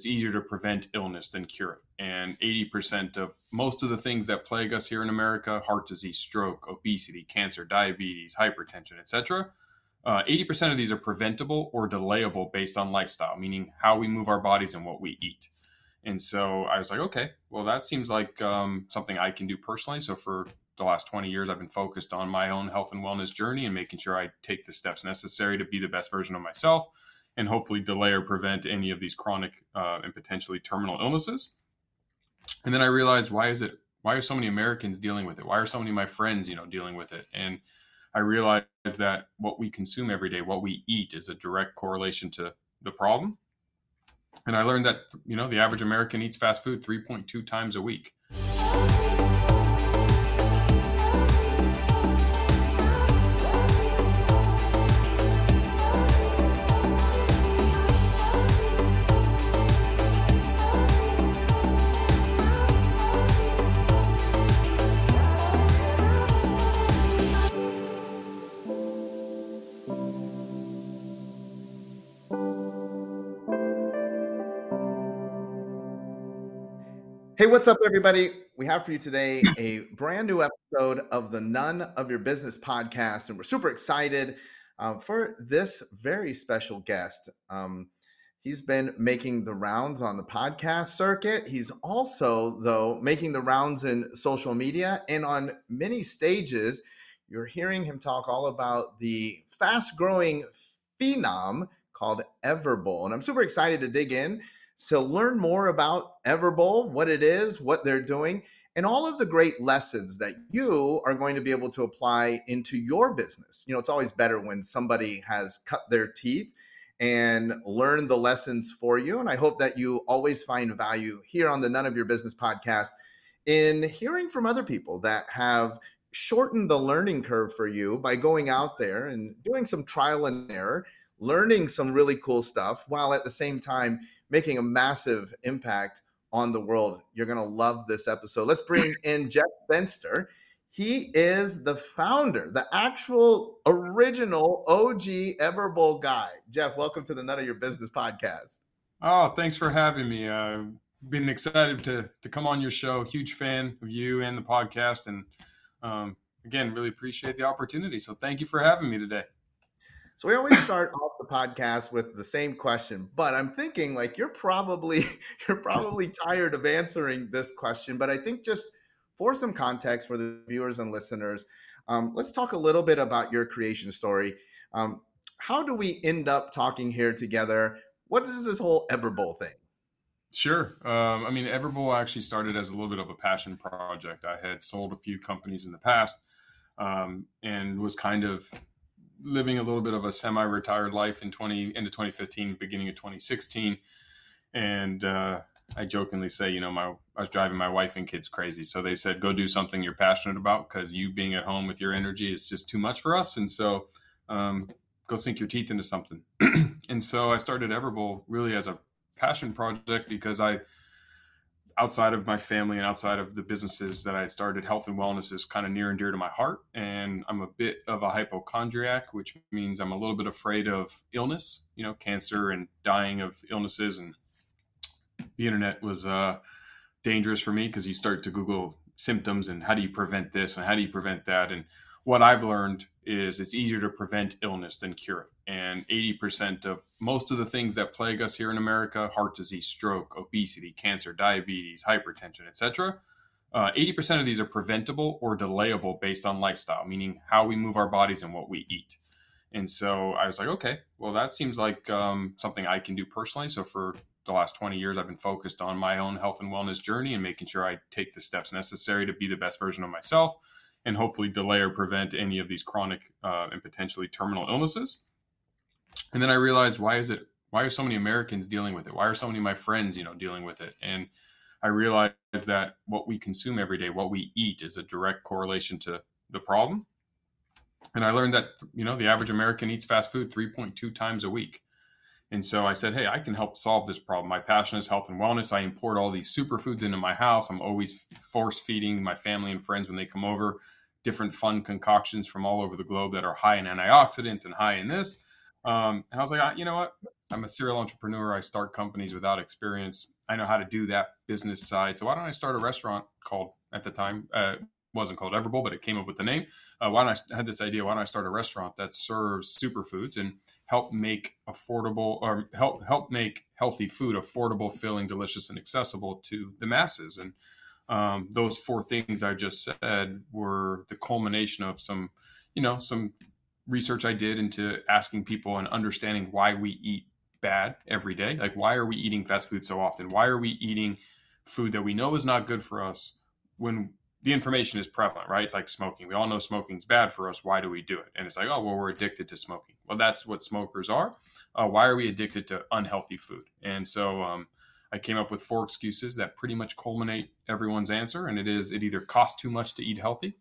it's easier to prevent illness than cure it. And 80% of most of the things that plague us here in America heart disease, stroke, obesity, cancer, diabetes, hypertension, etc. Uh, 80% of these are preventable or delayable based on lifestyle, meaning how we move our bodies and what we eat. And so I was like, okay, well, that seems like um, something I can do personally. So for the last 20 years, I've been focused on my own health and wellness journey and making sure I take the steps necessary to be the best version of myself and hopefully delay or prevent any of these chronic uh, and potentially terminal illnesses. And then I realized, why is it? Why are so many Americans dealing with it? Why are so many of my friends, you know, dealing with it? And I realized that what we consume every day, what we eat, is a direct correlation to the problem and I learned that you know the average American eats fast food 3.2 times a week. Hey, what's up, everybody? We have for you today a brand new episode of the None of Your Business podcast, and we're super excited uh, for this very special guest. Um, he's been making the rounds on the podcast circuit. He's also, though, making the rounds in social media and on many stages. You're hearing him talk all about the fast growing phenom called Everbowl. And I'm super excited to dig in so learn more about Everbowl, what it is, what they're doing, and all of the great lessons that you are going to be able to apply into your business. You know, it's always better when somebody has cut their teeth and learned the lessons for you. And I hope that you always find value here on the None of Your Business podcast in hearing from other people that have shortened the learning curve for you by going out there and doing some trial and error, learning some really cool stuff while at the same time making a massive impact on the world. You're going to love this episode. Let's bring in Jeff Fenster. He is the founder, the actual original OG Everbowl guy. Jeff, welcome to the None of Your Business podcast. Oh, thanks for having me. I've uh, been excited to to come on your show. Huge fan of you and the podcast, and um, again, really appreciate the opportunity. So, thank you for having me today. So we always start off podcast with the same question, but I'm thinking like you're probably you're probably tired of answering this question, but I think just for some context for the viewers and listeners, um, let's talk a little bit about your creation story. Um, how do we end up talking here together? What is this whole Everbowl thing? Sure. Um, I mean, Everbowl actually started as a little bit of a passion project. I had sold a few companies in the past um, and was kind of living a little bit of a semi-retired life in 20 into 2015 beginning of 2016 and uh, i jokingly say you know my i was driving my wife and kids crazy. So they said go do something you're passionate about because you being at home with your energy is just too much for us. And so um, go sink your teeth into something. And so i started everbowl really as a passion project because i outside of my family and outside of the businesses that I started, health and wellness is kind of near and dear to my heart. And I'm a bit of a hypochondriac, which means I'm a little bit afraid of illness, you know, cancer and dying of illnesses. And the internet was uh, dangerous for me because you start to Google symptoms and how do you prevent this and how do you prevent that. And what I've learned is it's easier to prevent illness than cure it. And 80% of most of the things that plague us here in America heart disease, stroke, obesity, cancer, diabetes, hypertension, etc. Uh, 80% of these are preventable or delayable based on lifestyle, meaning how we move our bodies and what we eat. And so I was like, okay, well, that seems like um, something I can do personally. So for the last 20 years, I've been focused on my own health and wellness journey and making sure I take the steps necessary to be the best version of myself and hopefully delay or prevent any of these chronic uh, and potentially terminal illnesses. And then I realized why is it why are so many Americans dealing with it? Why are so many of my friends, you know, dealing with it? And I realized that what we consume every day, what we eat, is a direct correlation to the problem. And I learned that you know the average American eats fast food 3.2 times a week. And so I said, hey, I can help solve this problem. My passion is health and wellness. I import all these superfoods into my house. I'm always force feeding my family and friends when they come over different fun concoctions from all over the globe that are high in antioxidants and high in this. Um, and I was like, you know what? I'm a serial entrepreneur. I start companies without experience. I know how to do that business side. So why don't I start a restaurant called at the time uh, wasn't called Everbowl, but it came up with the name. Uh, why don't I, I had this idea? Why don't I start a restaurant that serves superfoods and help make affordable or help help make healthy food affordable, filling, delicious, and accessible to the masses? And um, those four things I just said were the culmination of some, you know, some research I did into asking people and understanding why we eat bad every day. Like, why are we eating fast food so often? Why are we eating food that we know is not good for us when the information is prevalent, right? It's like smoking. We all know smoking's bad for us. Why do we do it? And it's like, oh, well, we're addicted to smoking. Well, that's what smokers are. Uh, why are we addicted to unhealthy food? And so um, I came up with four excuses that pretty much culminate everyone's answer. And it is it either costs too much to eat healthy,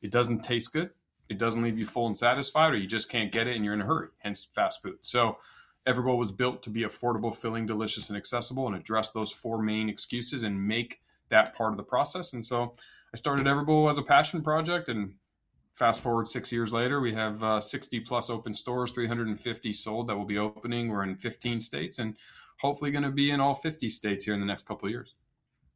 it doesn't taste good, it doesn't leave you full and satisfied, or you just can't get it and you're in a hurry, hence fast food. So Everbowl was built to be affordable, filling, delicious, and accessible and address those four main excuses and make that part of the process. And so I started Everbowl as a passion project, and fast forward six years later, we have uh, 60 plus open stores, 350 sold that will be opening. We're in 15 states and hopefully going to be in all 50 states here in the next couple of years.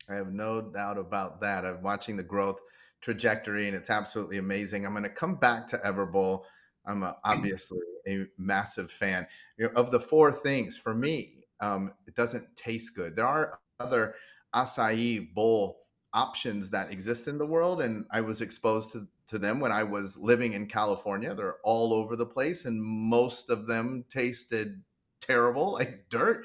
I have no doubt about that. I'm watching the growth trajectory, and it's absolutely amazing. I'm going to come back to Everbowl. I'm a, obviously a massive fan you know, of the four things. For me, um, it doesn't taste good. There are other acai bowl options that exist in the world and i was exposed to, to them when i was living in california they're all over the place and most of them tasted terrible like dirt.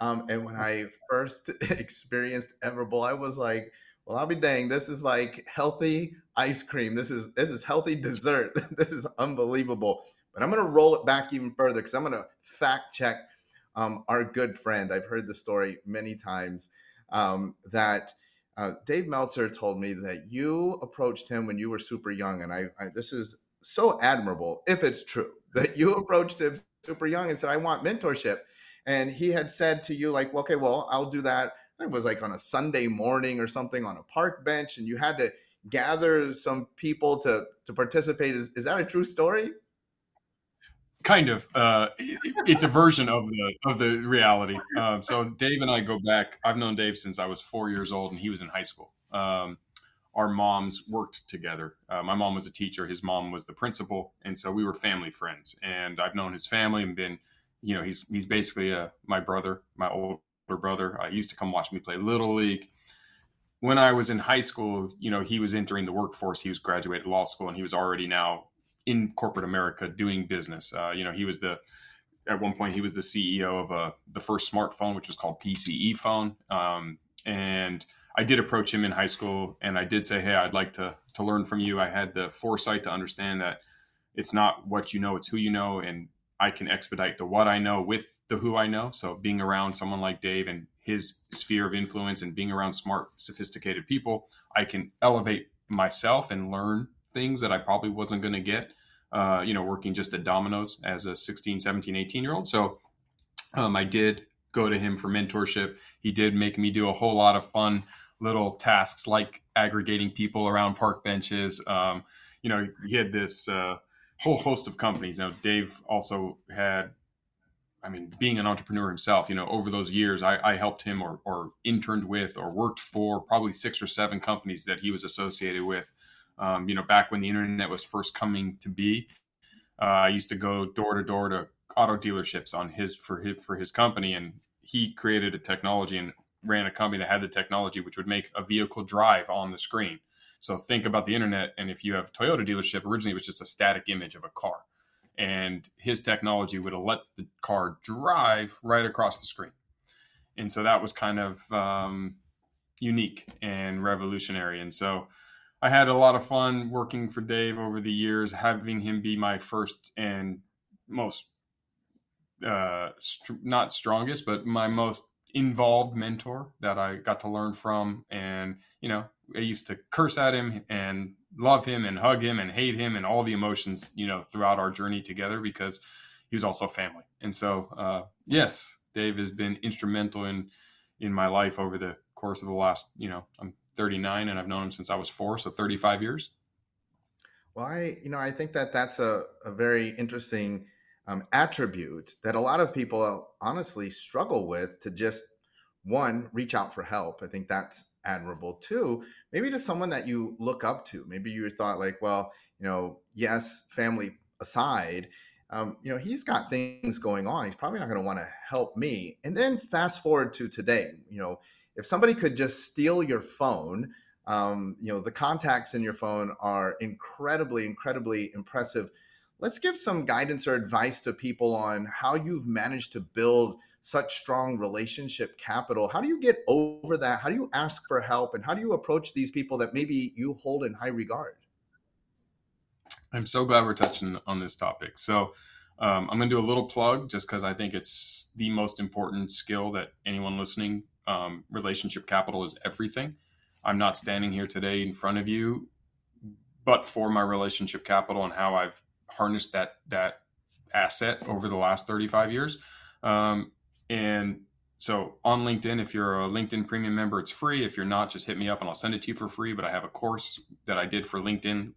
Um, and when i first experienced everbowl i was like well i'll be dang this is like healthy ice cream. This is this is healthy dessert. This is unbelievable. But i'm to roll it back even further because i'm to fact check um, our good friend. I've heard the story many times um, that uh, Dave Meltzer told me that you approached him when you were super young, and I, I, this is so admirable if it's true that you approached him super young and said, "I want mentorship," and he had said to you like, "Okay, well, I'll do that." It was like on a Sunday morning or something on a park bench, and you had to gather some people to to participate. Is is that a true story? Kind of uh, it's a version of the of the reality. Um, so dave and i go back i've known dave since i was four years old and he was in high school. Um, our moms worked together. Uh, my mom was a teacher his mom was the principal and so we were family friends. And i've known his family and been you know he's he's basically a, uh, my brother my older brother. I used to come watch me play little league. When i was in high school you know he was entering the workforce. He was graduated law school and he was already now in corporate America doing business. Uh, you know, he was the at one point he was the CEO of a, uh, the first smartphone, which was called PCE phone. Um, and I did approach him in high school, and I did say, "Hey, I'd like to to learn from you." I had the foresight to understand that it's not what you know; it's who you know, and I can expedite the what I know with the who I know. So being around someone like Dave and his sphere of influence, and being around smart, sophisticated people, I can elevate myself and learn things that I probably wasn't going to get, uh, you know, working just at Domino's as a 16, 17, 18 year old. So um, I did go to him for mentorship. He did make me do a whole lot of fun little tasks like aggregating people around park benches. Um, you know, he had this uh, whole host of companies. Now, Dave also had I mean, being an entrepreneur himself, you know, over those years, I, I, helped him or, or interned with or worked for probably six or seven companies that he was associated with um, you know, back when the internet was first coming to be, uh, I used to go door to door to auto dealerships on his for his for his company, and he created a technology and ran a company that had the technology which would make a vehicle drive on the screen. So think about the internet, and if you have a Toyota dealership, originally it was just a static image of a car, and his technology would have let the car drive right across the screen, and so that was kind of um, unique and revolutionary, and so I had a lot of fun working for Dave over the years, having him be my first and most uh, st- not strongest, but my most involved mentor that I got to learn from. And, you know, I used to curse at him and love him and hug him and hate him and all the emotions, you know, throughout our journey together because he was also family. And so, uh, yes, Dave has been instrumental in, in my life over the course of the last, you know, I'm 39 and I've known him since I was four, so 35 years. Well, I, you know, I think that that's a, a very interesting um, attribute that a lot of people honestly struggle with to just one reach out for help. I think that's admirable. Too maybe to someone that you look up to. Maybe you thought like well you know yes family aside um, you know he's got things going on. He's probably not going to want to help me. And then fast forward to today you know if somebody could just steal your phone um, you know the contacts in your phone are incredibly incredibly impressive let's give some guidance or advice to people on how you've managed to build such strong relationship capital. How do you get over that? How do you ask for help? And how do you approach these people that maybe you hold in high regard? I'm so glad we're touching on this topic. So, um, I'm going to do a little plug just because I think it's the most important skill that anyone listening. Um, relationship capital is everything. I'm not standing here today in front of you, but for my relationship capital and how I've harnessed that that asset over the last 35 years. Um, and so on LinkedIn, if you're a LinkedIn premium member, it's free. If you're not, just hit me up and I'll send it to you for free. But I have a course that I did for LinkedIn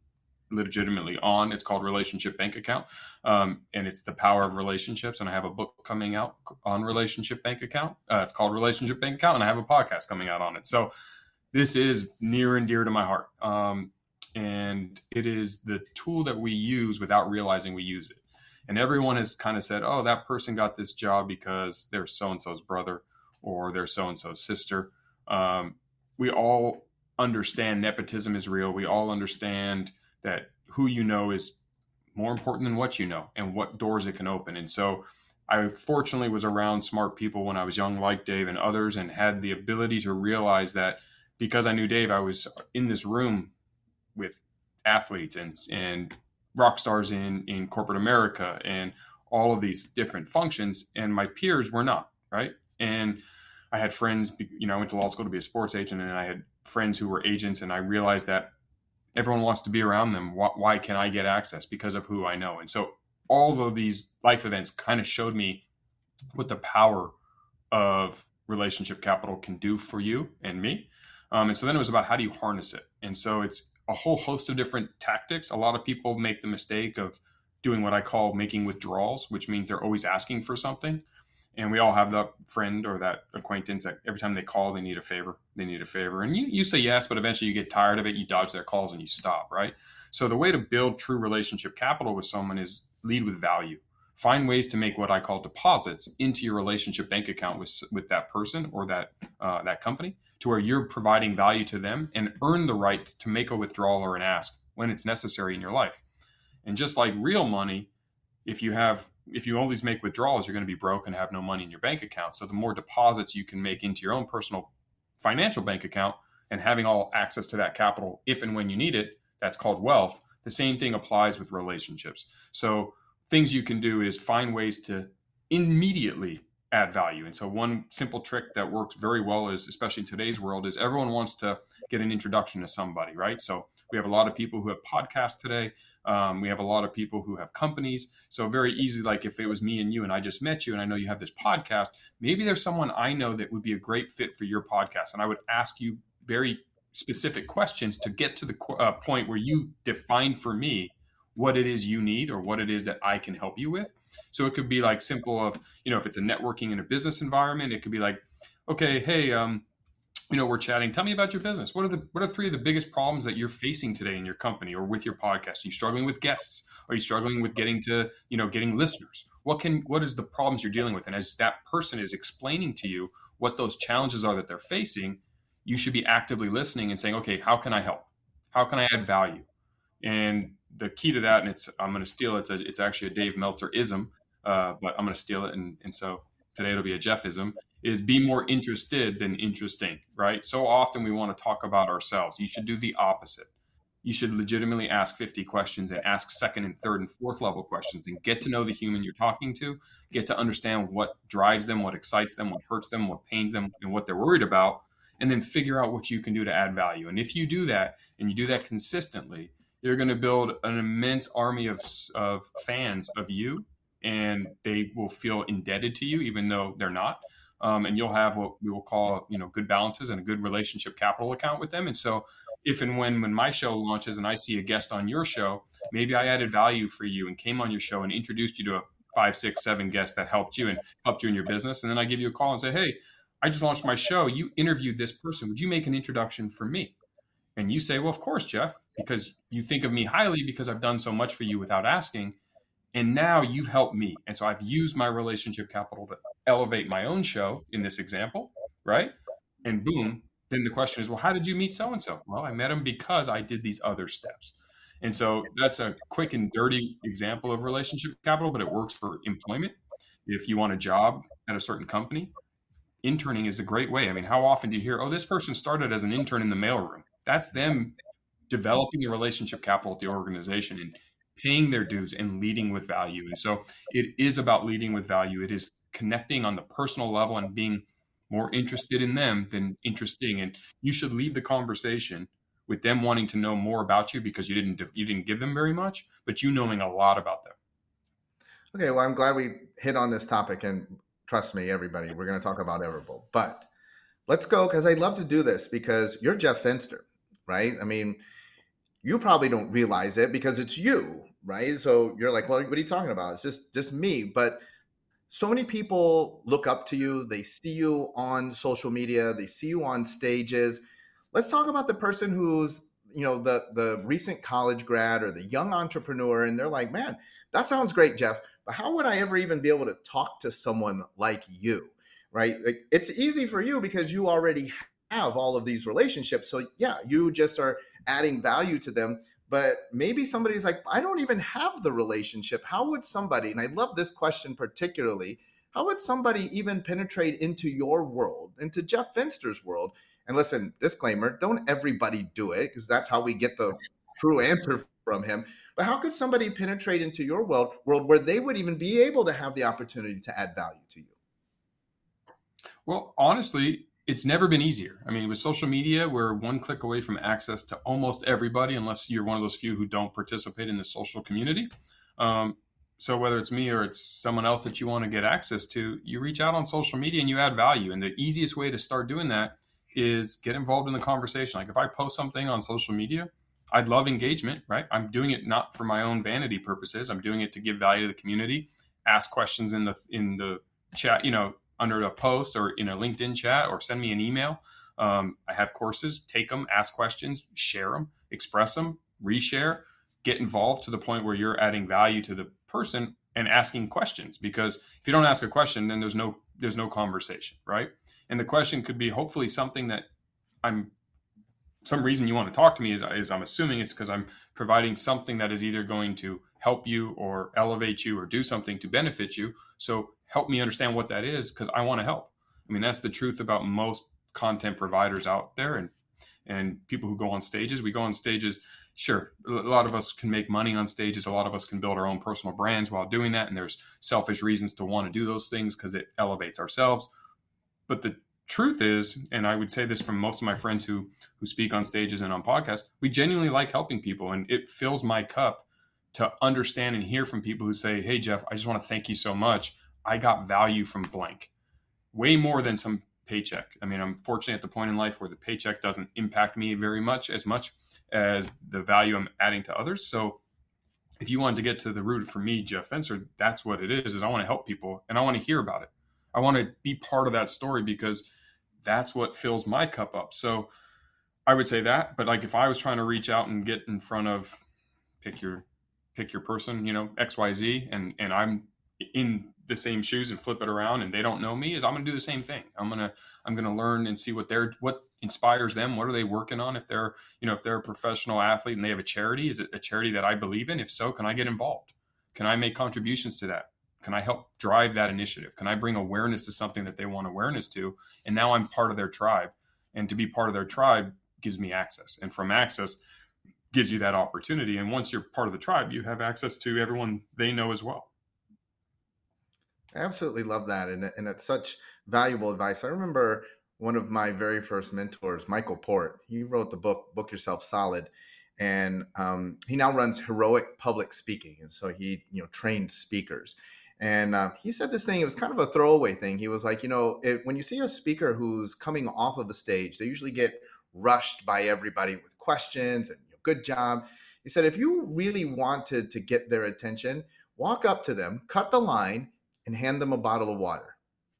legitimately on. It's called Relationship Bank Account. Um, and it's the power of relationships. And I have a book coming out on Relationship Bank Account. Uh, it's called Relationship Bank Account. And I have a podcast coming out on it. So this is near and dear to my heart. Um, and it is the tool that we use without realizing we use it. And everyone has kind of said, "Oh, that person got this job because they're so and so's brother or they're so and so's sister." Um, we all understand nepotism is real. We all understand that who you know is more important than what you know and what doors it can open. And so, I fortunately was around smart people when I was young, like Dave and others, and had the ability to realize that because I knew Dave, I was in this room with athletes and and rock stars in in corporate America and all of these different functions, and my peers were not right. And I had friends, you know, I went to law school to be a sports agent, and I had friends who were agents, and I realized that everyone wants to be around them. Why, why can I get access? Because of who I know. And so all of these life events kind of showed me what the power of relationship capital can do for you and me. Um, and so then it was about how do you harness it? And so it's a whole host of different tactics. A lot of people make the mistake of doing what I call making withdrawals, which means they're always asking for something. And we all have that friend or that acquaintance that every time they call, they need a favor. They need a favor. And you, you say yes, but eventually you get tired of it. You dodge their calls and you stop, right? So the way to build true relationship capital with someone is lead with value. Find ways to make what I call deposits into your relationship bank account with, with that person or that uh, that company to where you're providing value to them and earn the right to make a withdrawal or an ask when it's necessary in your life. And just like real money, if you have if you always make withdrawals, you're going to be broke and have no money in your bank account. So the more deposits you can make into your own personal financial bank account and having all access to that capital if and when you need it, that's called wealth. The same thing applies with relationships. So things you can do is find ways to immediately add value. And so one simple trick that works very well is especially in today's world is everyone wants to get an introduction to somebody, right? So we have a lot of people who have podcasts today. Um, we have a lot of people who have companies. So very easy, like if it was me and you and I just met you and I know you have this podcast, maybe there's someone I know that would be a great fit for your podcast. And I would ask you very specific questions to get to the uh, point where you define for me what it is you need or what it is that I can help you with. So it could be like simple of, you know, if it's a networking in a business environment, it could be like, okay, hey, um, you know, we're chatting. Tell me about your business. What are the what are three of the biggest problems that you're facing today in your company or with your podcast? Are you struggling with guests? Are you struggling with getting to, you know, getting listeners? What can what is the problems you're dealing with? And as that person is explaining to you what those challenges are that they're facing, you should be actively listening and saying, okay, how can I help? How can I add value? And the key to that, and it's I'm going to steal it. It's, a, it's actually a Dave Meltzer ism, uh, but I'm going to steal it, and, and so today it'll be a Jeffism. Is be more interested than interesting, right? So often we want to talk about ourselves. You should do the opposite. You should legitimately ask 50 questions and ask second and third and fourth level questions and get to know the human you're talking to, get to understand what drives them, what excites them, what hurts them, what pains them, and what they're worried about, and then figure out what you can do to add value. And if you do that and you do that consistently, you're going to build an immense army of, of fans of you and they will feel indebted to you even though they're not um, and you'll have what we will call you know good balances and a good relationship capital account with them and so if and when when my show launches and i see a guest on your show maybe i added value for you and came on your show and introduced you to a five, six, seven guests that helped you and helped you in your business. And then I give you a call and say, Hey, I just launched my show. You interviewed this person. Would you make an introduction for me? And you say, Well, of course, Jeff, because you think of me highly because I've done so much for you without asking. And now you've helped me. And so I've used my relationship capital to elevate my own show in this example, right? And boom, then the question is, well, how did you meet so and so? Well, I met him because I did these other steps. And so that's a quick and dirty example of relationship capital, but it works for employment. If you want a job at a certain company, interning is a great way. I mean, how often do you hear, oh, this person started as an intern in the mailroom? That's them developing the relationship capital at the organization and paying their dues and leading with value. And so it is about leading with value. It is connecting on the personal level and being more interested in them than interesting. And you should leave the conversation with them wanting to know more about you because you didn't you didn't give them very much, but you knowing a lot about them. Okay, well, I'm glad we hit on this topic, and trust me, everybody, we're going to talk about Everbowl. But let's go because I'd love to do this because you're Jeff Fenster, right? I mean, you probably don't realize it because it's you, right? So you're like, well, what are you talking about? It's just just me, but so many people look up to you. They see you on social media. They see you on stages let's talk about the person who's you know the the recent college grad or the young entrepreneur and they're like man that sounds great jeff but how would i ever even be able to talk to someone like you right like, it's easy for you because you already have all of these relationships so yeah you just are adding value to them but maybe somebody's like i don't even have the relationship how would somebody and i love this question particularly how would somebody even penetrate into your world into jeff fenster's world and listen, disclaimer: don't everybody do it because that's how we get the true answer from him. But how could somebody penetrate into your world world where they would even be able to have the opportunity to add value to you? Well, honestly, it's never been easier. I mean, with social media, we're one click away from access to almost everybody, unless you're one of those few who don't participate in the social community. Um, so whether it's me or it's someone else that you want to get access to, you reach out on social media and you add value. And the easiest way to start doing that is get involved in the conversation. Like if I post something on social media, I'd love engagement, right? I'm doing it not for my own vanity purposes. I'm doing it to give value to the community, ask questions in the in the chat, you know, under a post or in a LinkedIn chat or send me an email. Um, I have courses, take them, ask questions, share them, express them, reshare, get involved to the point where you're adding value to the person and asking questions because if you don't ask a question then there's no there's no conversation, right? And the question could be hopefully something that I'm some reason you want to talk to me is, is I'm assuming it's because I'm providing something that is either going to help you or elevate you or do something to benefit you. So help me understand what that is because I want to help. I mean, that's the truth about most content providers out there and and people who go on stages. We go on stages. Sure, a lot of us can make money on stages. A lot of us can build our own personal brands while doing that. And there's selfish reasons to want to do those things because it elevates ourselves but the truth is, and I would say this from most of my friends who who speak on stages and on podcasts, we genuinely like helping people, and it fills my cup to understand and hear from people who say, "Hey, Jeff, I just want to thank you so much. I got value from blank, way more than some paycheck. I mean, I'm fortunate at the point in life where the paycheck doesn't impact me very much as much as the value I'm adding to others. So." If you wanted to get to the root for me, Jeff Fenster, that's what it is. Is I want to help people and I want to hear about it. I want to be part of that story because that's what fills my cup up. So I would say that, but like if I was trying to reach out and get in front of pick your pick your person, you know, XYZ and and I'm in the same shoes and flip it around and they don't know me is I'm going to do the same thing. I'm going to I'm going to learn and see what they're what inspires them, what are they working on if they're, you know, if they're a professional athlete and they have a charity, is it a charity that I believe in? If so, can I get involved? Can I make contributions to that? Can I help drive that initiative? Can I bring awareness to something that they want awareness to? And now I'm part of their tribe. And to be part of their tribe gives me access. And from access gives you that opportunity. And once you're part of the tribe, you have access to everyone they know as well. I absolutely love that. And, and it's such valuable advice. I remember one of my very first mentors, Michael Port, he wrote the book, Book Yourself Solid and um, he now runs heroic public speaking and so he you know trains speakers and uh, he said this thing, it was kind of a throwaway thing. He was like, you know, it, when you see a speaker who's coming off of a stage, they usually get rushed by everybody with questions and good job. He said, if you really wanted to get their attention, walk up to them, cut the line, and hand them a bottle of water,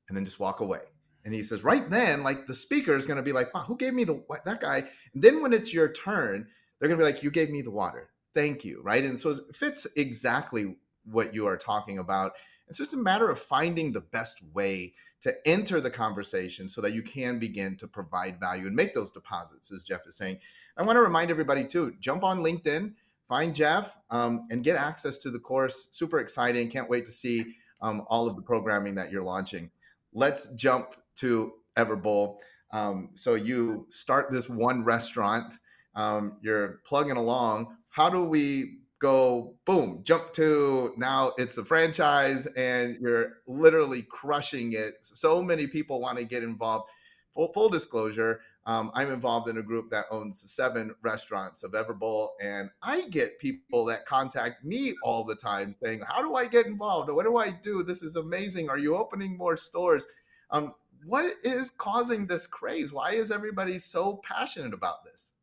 and then just walk away. And he says, right then, like the speaker is going to be like, wow, who gave me the what, that guy? And then when it's your turn, they're going to be like, you gave me the water. Thank you. Right. And so it fits exactly what you are talking about. And so it's a matter of finding the best way to enter the conversation so that you can begin to provide value and make those deposits, as Jeff is saying. I want to remind everybody too jump on LinkedIn, find Jeff, um, and get access to the course. Super exciting. Can't wait to see um, all of the programming that you're launching. Let's jump to Everbowl. Um, so you start this one restaurant, um, you're plugging along. How do we go boom jump to now it's a franchise and you're literally crushing it so many people want to get involved full, full disclosure um, i'm involved in a group that owns seven restaurants of everbowl and i get people that contact me all the time saying how do i get involved? What do i do? This is amazing. Are you opening more stores? Um, what is causing this craze? Why is everybody so passionate about this?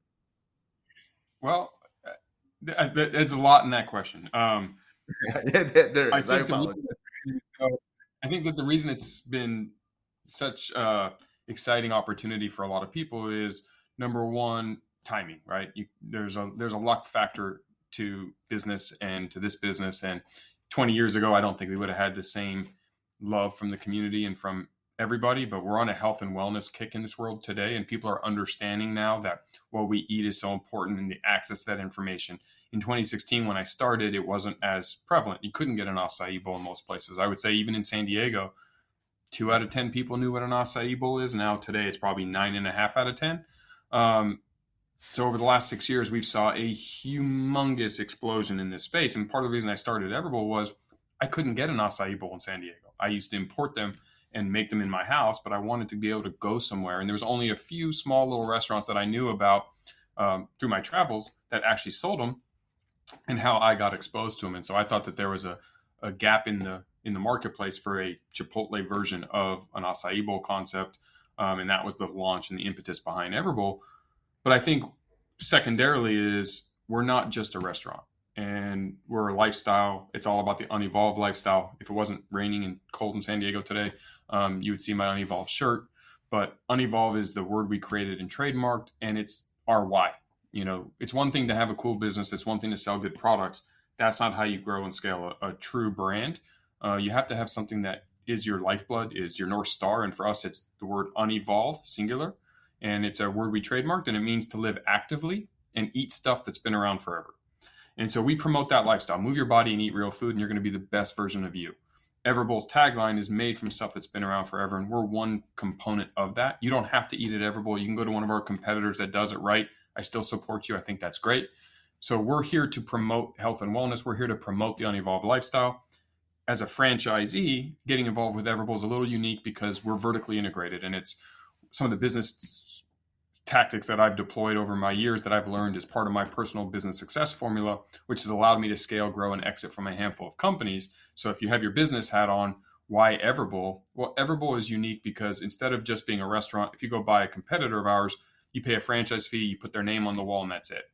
Well uh, there's a lot in that question. Um, yeah, there is. I, think I, reason, I think that the reason it's been such a exciting opportunity for a lot of people is number one, timing. Right? You, there's a there's a luck factor to business and to this business. And 20 years ago, I don't think we would have had the same love from the community and from everybody, but we're on a health and wellness kick in this world today. And people are understanding now that what we eat is so important and the access to that information. In 2016, when I started, it wasn't as prevalent. You couldn't get an acai bowl in most places. I would say, even in San Diego, two out of 10 people knew what an acai bowl is. Now, today, it's probably nine and a half out of 10. Um, so over the last six years, we've saw a humongous explosion in this space. And part of the reason I started Everbowl was I couldn't get an acai bowl in San Diego. I used to import them and make them in my house, but I wanted to be able to go somewhere. And there was only a few small little restaurants that I knew about um, through my travels that actually sold them, and how I got exposed to them. And so I thought that there was a, a gap in the in the marketplace for a Chipotle version of an acai bowl concept, um, and that was the launch and the impetus behind Everbowl. But I think secondarily is we're not just a restaurant and we're a lifestyle. It's all about the unevolved lifestyle. If it wasn't raining and cold in San Diego today, um, you would see my unevolved shirt. But unevolved is the word we created and trademarked, and it's our why. You know, it's one thing to have a cool business. It's one thing to sell good products. That's not how you grow and scale a, a true brand. Uh, you have to have something that is your lifeblood, is your north star, and for us, it's the word unevolved, singular, and it's a word we trademarked, and it means to live actively and eat stuff that's been around forever. And so we promote that lifestyle. Move your body and eat real food, and you're going to be the best version of you. Everbowl's tagline is made from stuff that's been around forever, and we're one component of that. You don't have to eat at Everbowl. You can go to one of our competitors that does it right. I still support you. I think that's great. So we're here to promote health and wellness. We're here to promote the unevolved lifestyle. As a franchisee, getting involved with Everbowl is a little unique because we're vertically integrated, and it's some of the business tactics that I've deployed over my years that I've learned as part of my personal business success formula, which has allowed me to scale, grow, and exit from a handful of companies. So if you have your business hat on, why Everbowl? Well, Everbowl is unique because instead of just being a restaurant, if you go buy a competitor of ours, you pay a franchise fee, you put their name on the wall, and that's it.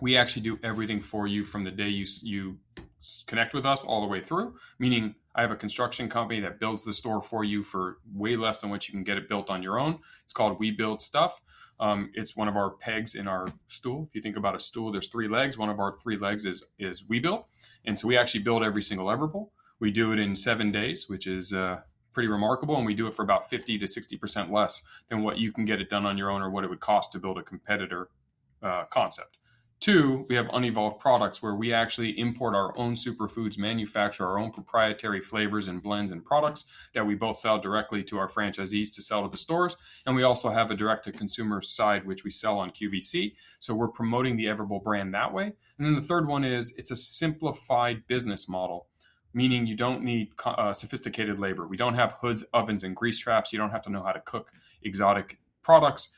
We actually do everything for you from the day you you connect with us all the way through. Meaning, I have a construction company that builds the store for you for way less than what you can get it built on your own. It's called We Build Stuff. Um, it's one of our pegs in our stool. If you think about a stool, there's three legs. One of our three legs is is We Build, and so we actually build every single Everbowl. We do it in seven days, which is uh, pretty remarkable, and we do it for about 50 to 60 percent less than what you can get it done on your own or what it would cost to build a competitor uh, concept. Two, we have unevolved products where we actually import our own superfoods, manufacture our own proprietary flavors and blends and products that we both sell directly to our franchisees to sell to the stores. And we also have a direct to consumer side, which we sell on QVC. So we're promoting the Everbowl brand that way. And then the third one is it's a simplified business model meaning you don't need uh, sophisticated labor. We don't have hoods, ovens, and grease traps. You don't have to know how to cook exotic products.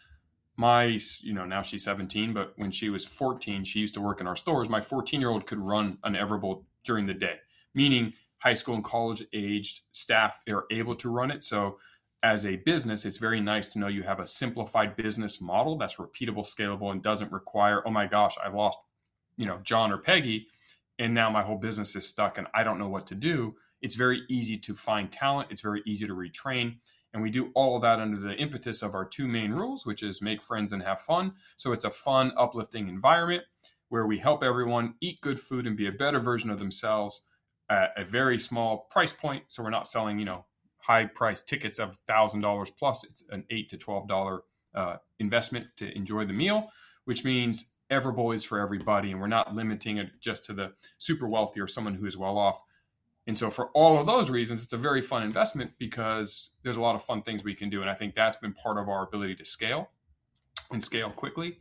My, you know, now she's 17, but when she was 14, she used to work in our stores. My 14 year old could run an Everbowl during the day, meaning high school and college aged staff are able to run it. So, as a business, it's very nice to know you have a simplified business model that's repeatable, scalable, and doesn't require, oh my gosh, I lost, you know, John or Peggy and now my whole business is stuck and I don't know what to do, it's very easy to find talent. It's very easy to retrain. And we do all of that under the impetus of our two main rules, which is make friends and have fun. So it's a fun, uplifting environment where we help everyone eat good food and be a better version of themselves at a very small price point. So we're not selling, you know, high price tickets of thousand dollars plus. It's an eight to twelve dollar uh, investment to enjoy the meal, which means Everbowl is for everybody, and we're not limiting it just to the super wealthy or someone who is well off. And so, for all of those reasons, it's a very fun investment because there's a lot of fun things we can do. And I think that's been part of our ability to scale and scale quickly,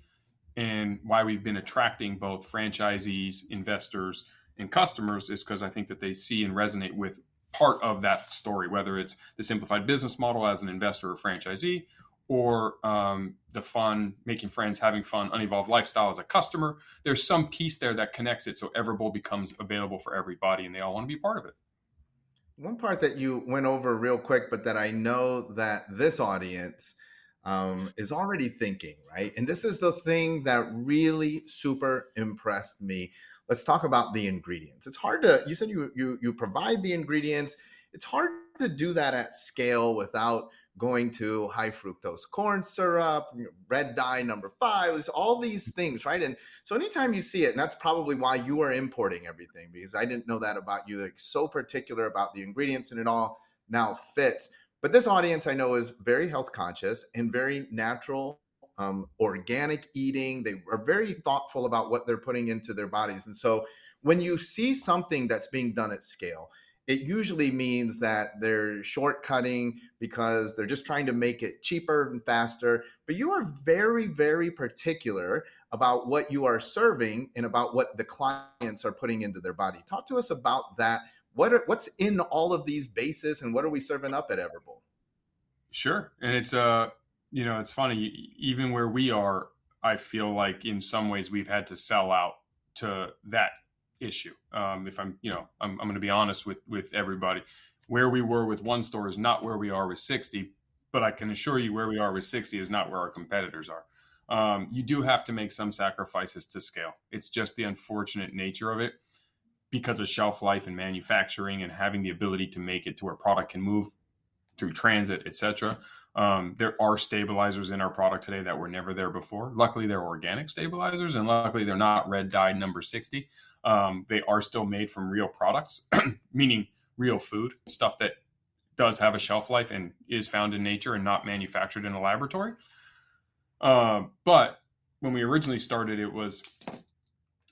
and why we've been attracting both franchisees, investors, and customers is because I think that they see and resonate with part of that story, whether it's the simplified business model as an investor or franchisee, or um, the fun, making friends, having fun, unevolved lifestyle as a customer. There's some piece there that connects it so Everbowl becomes available for everybody and they all want to be part of it. One part that you went over real quick, but that I know that this audience um, is already thinking, right? And this is the thing that really super impressed me. Let's talk about the ingredients. It's hard to, you said you, you, you provide the ingredients. It's hard to do that at scale without going to high fructose corn syrup, red dye number five, all these things, right? And so anytime you see it, and that's probably why you are importing everything because I didn't know that about you, like so particular about the ingredients and it all now fits. But this audience I know is very health conscious and very natural, um, organic eating. They are very thoughtful about what they're putting into their bodies. And so when you see something that's being done at scale, it usually means that they're shortcutting because they're just trying to make it cheaper and faster. But you are very, very particular about what you are serving and about what the clients are putting into their body. Talk to us about that. What are, what's in all of these bases and what are we serving up at Everbowl? Sure. And it's, uh, you know, it's funny, even where we are, I feel like in some ways we've had to sell out to that issue. Um, if I'm, you know, I'm, I'm going to be honest with with everybody. Where we were with one store is not where we are with 60, but I can assure you where we are with 60 is not where our competitors are. Um, you do have to make some sacrifices to scale. It's just the unfortunate nature of it because of shelf life and manufacturing and having the ability to make it to where product can move through transit, etc. Um, there are stabilizers in our product today that were never there before. Luckily, they're organic stabilizers, and luckily, they're not red dye number 60 um, they are still made from real products, meaning real food, stuff that does have a shelf life and is found in nature and not manufactured in a laboratory. Uh, but when we originally started, it was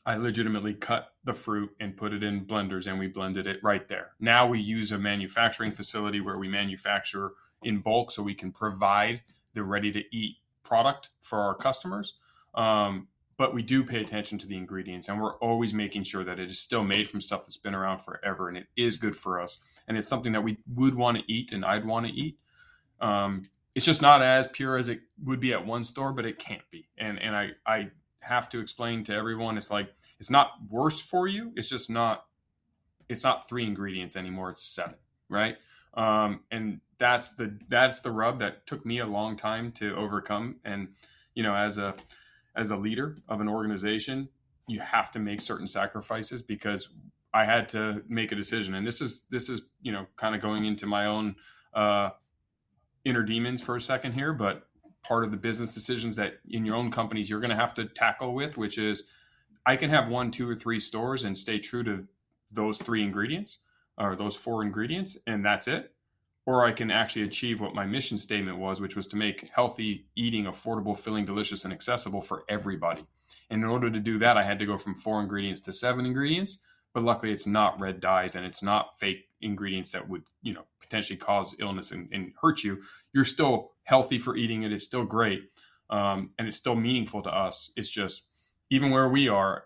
I legitimately cut the fruit and put it in blenders and we blended it right there. Now we use a manufacturing facility where we manufacture in bulk so we can provide the ready to eat product for our customers. Um, but we do pay attention to the ingredients and we're always making sure that it is still made from stuff that's been around forever and it is good for us and it's something that we would want to eat and i'd want to eat. Um, it's just not as pure as it would be at one store but it can't be and and i i have to explain to everyone it's like it's not worse for you it's just not it's not three ingredients anymore it's seven right? Um, and that's the that's the rub that took me a long time to overcome and you know as a as a leader of an organization, you have to make certain sacrifices because I had to make a decision. And this is this is you know kind of going into my own uh, inner demons for a second here, but part of the business decisions that in your own companies you're going to have to tackle with, which is I can have one, two, or three stores and stay true to those three ingredients or those four ingredients, and that's it or I can actually achieve what my mission statement was, which was to make healthy eating affordable, filling, delicious, and accessible for everybody. And in order to do that, I had to go from four ingredients to seven ingredients. But luckily, it's not red dyes and it's not fake ingredients that would, you know, potentially cause illness and, and hurt you. You're still healthy for eating it. It's still great, um, and it's still meaningful to us. It's just even where we are,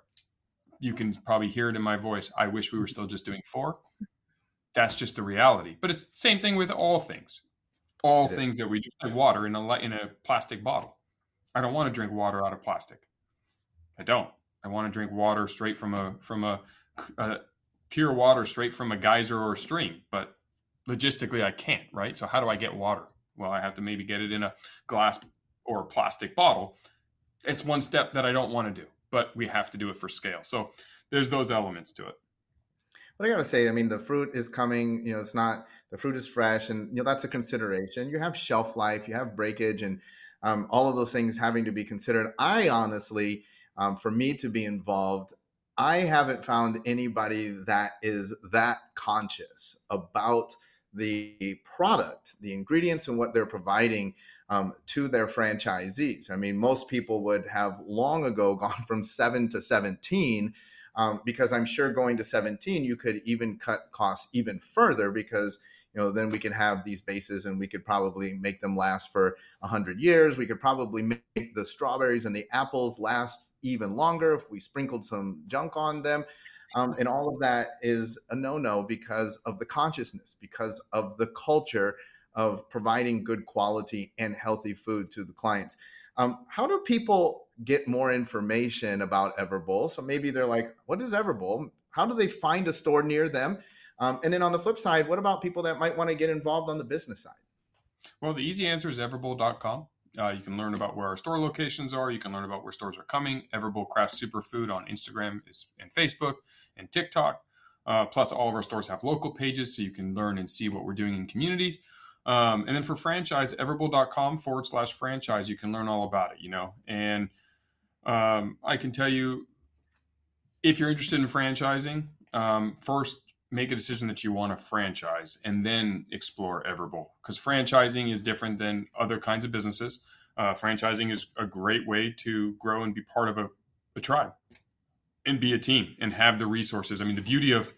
you can probably hear it in my voice. I wish we were still just doing four that's just the reality. But it's the same thing with all things. All things that we do, like water in a in a plastic bottle. I don't want to drink water out of plastic. I don't. I want to drink water straight from a from a, a pure water straight from a geyser or a stream. But logistically, I can't. Right. So how do I get water? Well, I have to maybe get it in a glass or a plastic bottle. It's one step that I don't want to do, but we have to do it for scale. So there's those elements to it. But I gotta say, I mean, the fruit is coming. You know, it's not the fruit is fresh, and you know that's a consideration. You have shelf life, you have breakage, and um, all of those things having to be considered. I honestly, um, for me to be involved, I haven't found anybody that is that conscious about the product, the ingredients, and what they're providing um, to their franchisees. I mean, most people would have long ago gone from seven to 17 um, because I'm sure going to 17, you could even cut costs even further because you know then we can have these bases and we could probably make them last for 100 years. We could probably make the strawberries and the apples last even longer if we sprinkled some junk on them. Um, and all of that is a no-no because of the consciousness, because of the culture of providing good quality and healthy food to the clients. Um, how do people get more information about Everbowl? So maybe they're like, what is Everbowl? How do they find a store near them? Um, and then on the flip side, what about people that might want to get involved on the business side? Well, the easy answer is everbowl.com. Uh, you can learn about where our store locations are. You can learn about where stores are coming. Everbowl Craft Superfood on Instagram and Facebook and TikTok. Uh, plus, all of our stores have local pages so you can learn and see what we're doing in communities. Um, and then for franchise, everbowl.com forward slash franchise, you can learn all about it, you know. And um, I can tell you if you're interested in franchising, um, first make a decision that you want to franchise and then explore Everbowl because franchising is different than other kinds of businesses. Uh, franchising is a great way to grow and be part of a, a tribe and be a team and have the resources. I mean, the beauty of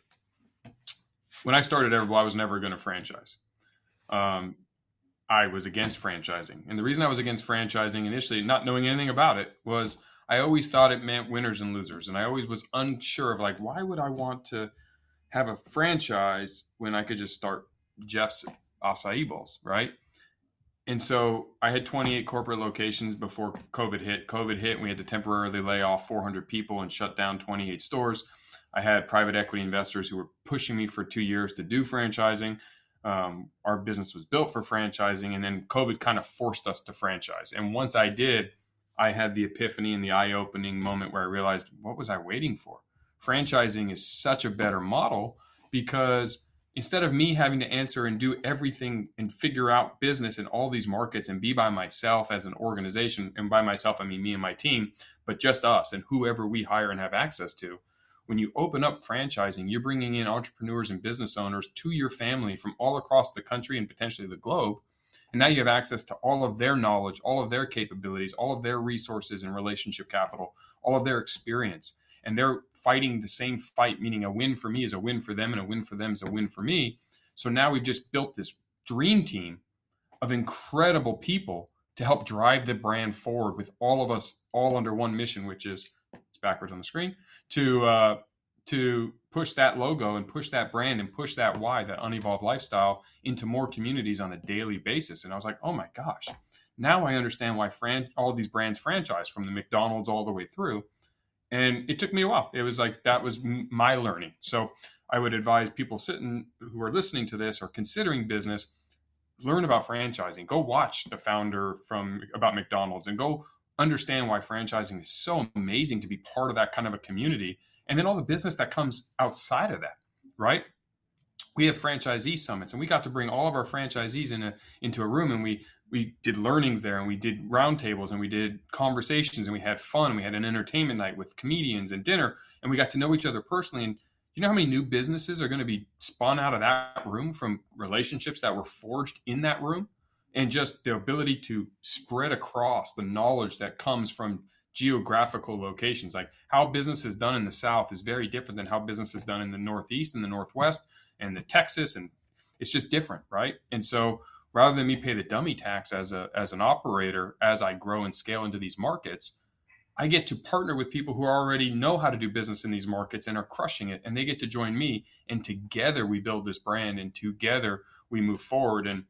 when I started Everbowl, I was never going to franchise um, I was against franchising. And the reason I was against franchising initially, not knowing anything about it, was I always thought it meant winners and losers. And I always was unsure of like, why would I want to have a franchise when I could just start Jeff's acai bowls, right? And so I had 28 corporate locations before COVID hit. COVID hit, and we had to temporarily lay off 400 people and shut down 28 stores. I had private equity investors who were pushing me for two years to do franchising um, our business was built for franchising and then covid kind of forced us to franchise. And once i did i had the epiphany and the eye-opening moment where i realized what was i waiting for? Franchising is such a better model because instead of me having to answer and do everything and figure out business in all these markets and be by myself as an organization and by myself i mean me and my team but just us and whoever we hire and have access to when you open up franchising, you're bringing in entrepreneurs and business owners to your family from all across the country and potentially the globe. And now you have access to all of their knowledge, all of their capabilities, all of their resources and relationship capital, all of their experience. And they're fighting the same fight, meaning a win for me is a win for them, and a win for them is a win for me. So now we've just built this dream team of incredible people to help drive the brand forward with all of us all under one mission, which is backwards on the screen to uh, to push that logo and push that brand and push that why that Everbowl lifestyle into more communities on a daily basis. And I was like, oh my gosh, now I understand why fran- all these brands franchise from the McDonald's all the way through. And it took me a while. It was like that was my learning. So I would advise people sitting who are listening to this or considering business learn about franchising go watch the founder from about mcdonald's and go understand why franchising is so amazing to be part of that kind of a community and then all the business that comes outside of that right? We have franchisee summits and we got to bring all of our franchisees in a, into a room and we we did learnings there and we did roundtables and we did conversations and we had fun we had an entertainment night with comedians and dinner and we got to know each other personally and you know how many new businesses are going to be spun out of that room from relationships that were forged in that room and just the ability to spread across the knowledge that comes from geographical locations. Like how business is done in the south is very different than how business is done in the northeast and the northwest and the texas and it's just different right? And so rather than me pay the dummy tax as a as an operator as i grow and scale into these markets i get to partner with people who already know how to do business in these markets and are crushing it and they get to join me and together we build this brand and together we move forward. And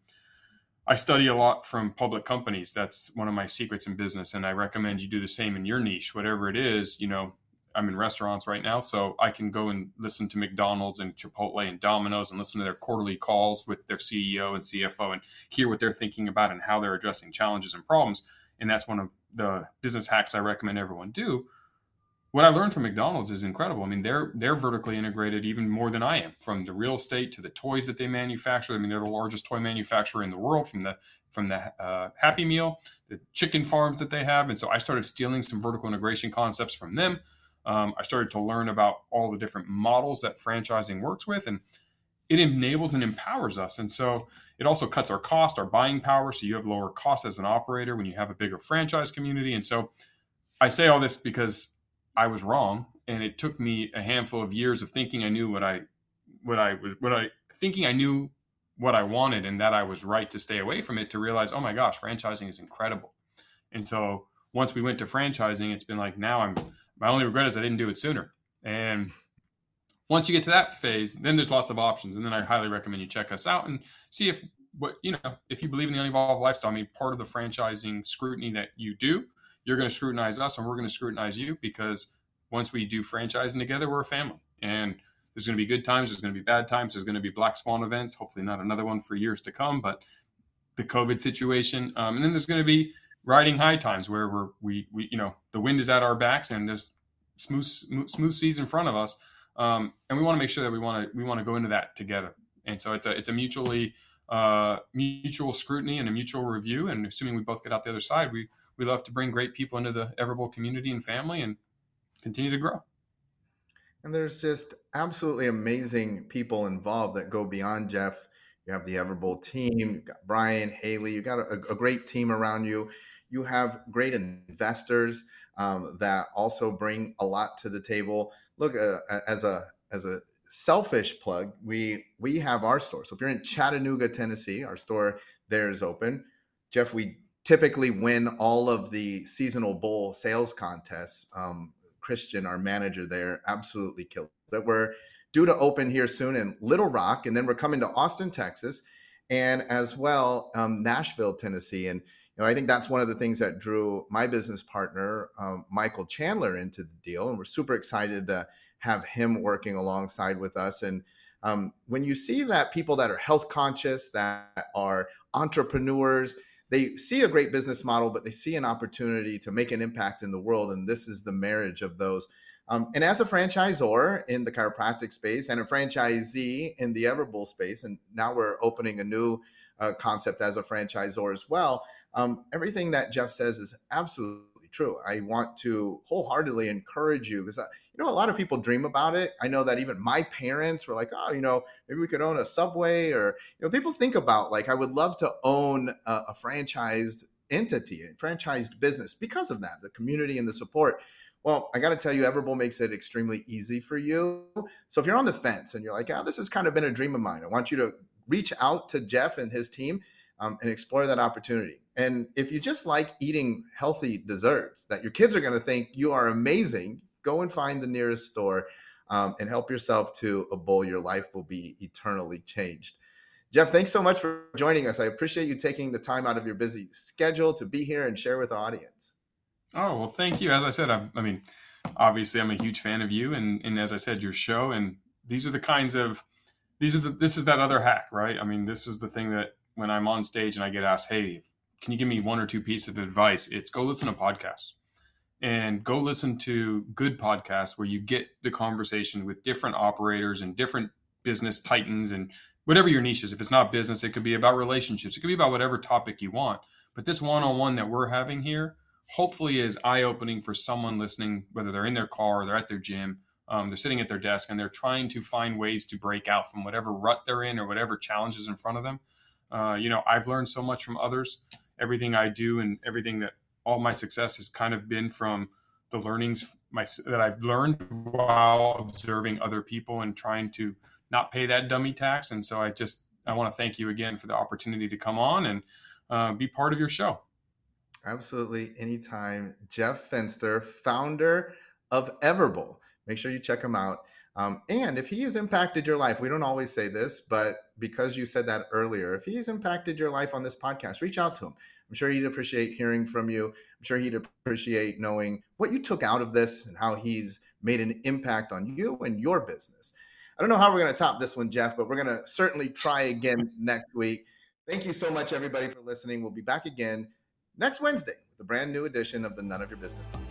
I study a lot from public companies. That's one of my secrets in business. And I recommend you do the same in your niche, whatever it is. You know, I'm in restaurants right now, so I can go and listen to McDonald's and Chipotle and Domino's and listen to their quarterly calls with their CEO and CFO and hear what they're thinking about and how they're addressing challenges and problems. And that's one of the business hacks I recommend everyone do. What I learned from McDonald's is incredible. I mean, they're they're vertically integrated even more than I am, from the real estate to the toys that they manufacture. I mean, they're the largest toy manufacturer in the world, from the from the uh, Happy Meal, the chicken farms that they have, and so I started stealing some vertical integration concepts from them. Um, I started to learn about all the different models that franchising works with, and it enables and empowers us. And so it also cuts our cost, our buying power. So you have lower costs as an operator when you have a bigger franchise community. And so I say all this because I was wrong, and it took me a handful of years of thinking I knew what I what I was what I thinking I knew what I wanted and that I was right to stay away from it to realize, oh my gosh, franchising is incredible. And so once we went to franchising, it's been like now I'm my only regret is I didn't do it sooner. And once you get to that phase, then there's lots of options. And then I highly recommend you check us out and see if what you know, if you believe in the Everbowl lifestyle. I mean, part of the franchising scrutiny that you do you're going to scrutinize us and we're going to scrutinize you because once we do franchising together, we're a family. And there's going to be good times, there's going to be bad times, there's going to be black swan events, hopefully not another one for years to come, but the COVID situation. Um, and then there's going to be riding high times where we're, we, we, you know, the wind is at our backs and there's smooth, smooth, smooth seas in front of us. Um, and we want to make sure that we want to, we want to go into that together. And so it's a, it's a mutually, uh, mutual scrutiny and a mutual review. And assuming we both get out the other side, we, we love to bring great people into the Everbowl community and family and continue to grow. And there's just absolutely amazing people involved that go beyond Jeff. You have the Everbowl team, you've got Brian, Haley, you got a, a, great team around you. You have great investors um, that also bring a lot to the table. Look, uh, as a as a selfish plug, we we have our store. So if you're in Chattanooga, Tennessee, our store there is open. Jeff, we typically win all of the seasonal bowl sales contests. Um, Christian, our manager there, absolutely killed that. We're due to open here soon in Little Rock, and then we're coming to Austin, Texas, and as well um, Nashville, Tennessee. And you know, I think that's one of the things that drew my business partner, um, Michael Chandler, into the deal, and we're super excited to have him working alongside with us. And um, when you see that people that are health conscious, that are entrepreneurs, they see a great business model, but they see an opportunity to make an impact in the world. And this is the marriage of those. Um, and as a franchisor in the chiropractic space and a franchisee in the Everbowl space, and now we're opening a new uh, concept as a franchisor as well. Um, everything that Jeff says is absolutely true. I want to wholeheartedly encourage you because you know, a lot of people dream about it. I know that even my parents were like, oh, you know, maybe we could own a Subway or, you know, people think about like, I would love to own a, a franchised entity, a franchised business because of that, the community and the support. Well, I got to tell you, Everbowl makes it extremely easy for you. So if you're on the fence and you're like, oh, this has kind of been a dream of mine, I want you to reach out to Jeff and his team um, and explore that opportunity. And if you just like eating healthy desserts that your kids are going to think you are amazing, go and find the nearest store um, and help yourself to a bowl. Your life will be eternally changed. Jeff, thanks so much for joining us. I appreciate you taking the time out of your busy schedule to be here and share with the audience. Oh, well, thank you. As I said, I, I mean, obviously, I'm a huge fan of you, and, and as I said, your show. And these are the kinds of these are the this is that other hack, right? I mean, this is the thing that when I'm on stage and I get asked, "Hey, can you give me one or two pieces of advice?" It's go listen to podcasts and go listen to good podcasts where you get the conversation with different operators and different business titans and whatever your niche is. If it's not business, it could be about relationships. It could be about whatever topic you want. But this one-on-one that we're having here, hopefully, is eye-opening for someone listening, whether they're in their car or they're at their gym. Um, they're sitting at their desk and they're trying to find ways to break out from whatever rut they're in or whatever challenges in front of them. Uh, you know, I've learned so much from others. Everything I do and everything that all my success has kind of been from the learnings my, that I've learned while observing other people and trying to not pay that dummy tax. And so I just I want to thank you again for the opportunity to come on and uh, be part of your show. Absolutely, anytime. Jeff Fenster, founder of Everbowl. Make sure you check him out. Um, and if he has impacted your life, we don't always say this, but because you said that earlier, if he's impacted your life on this podcast, reach out to him. I'm sure he'd appreciate hearing from you. I'm sure he'd appreciate knowing what you took out of this and how he's made an impact on you and your business. I don't know how we're going to top this one, Jeff, but we're going to certainly try again next week. Thank you so much, everybody, for listening. We'll be back again next Wednesday with a brand new edition of the None of Your Business podcast.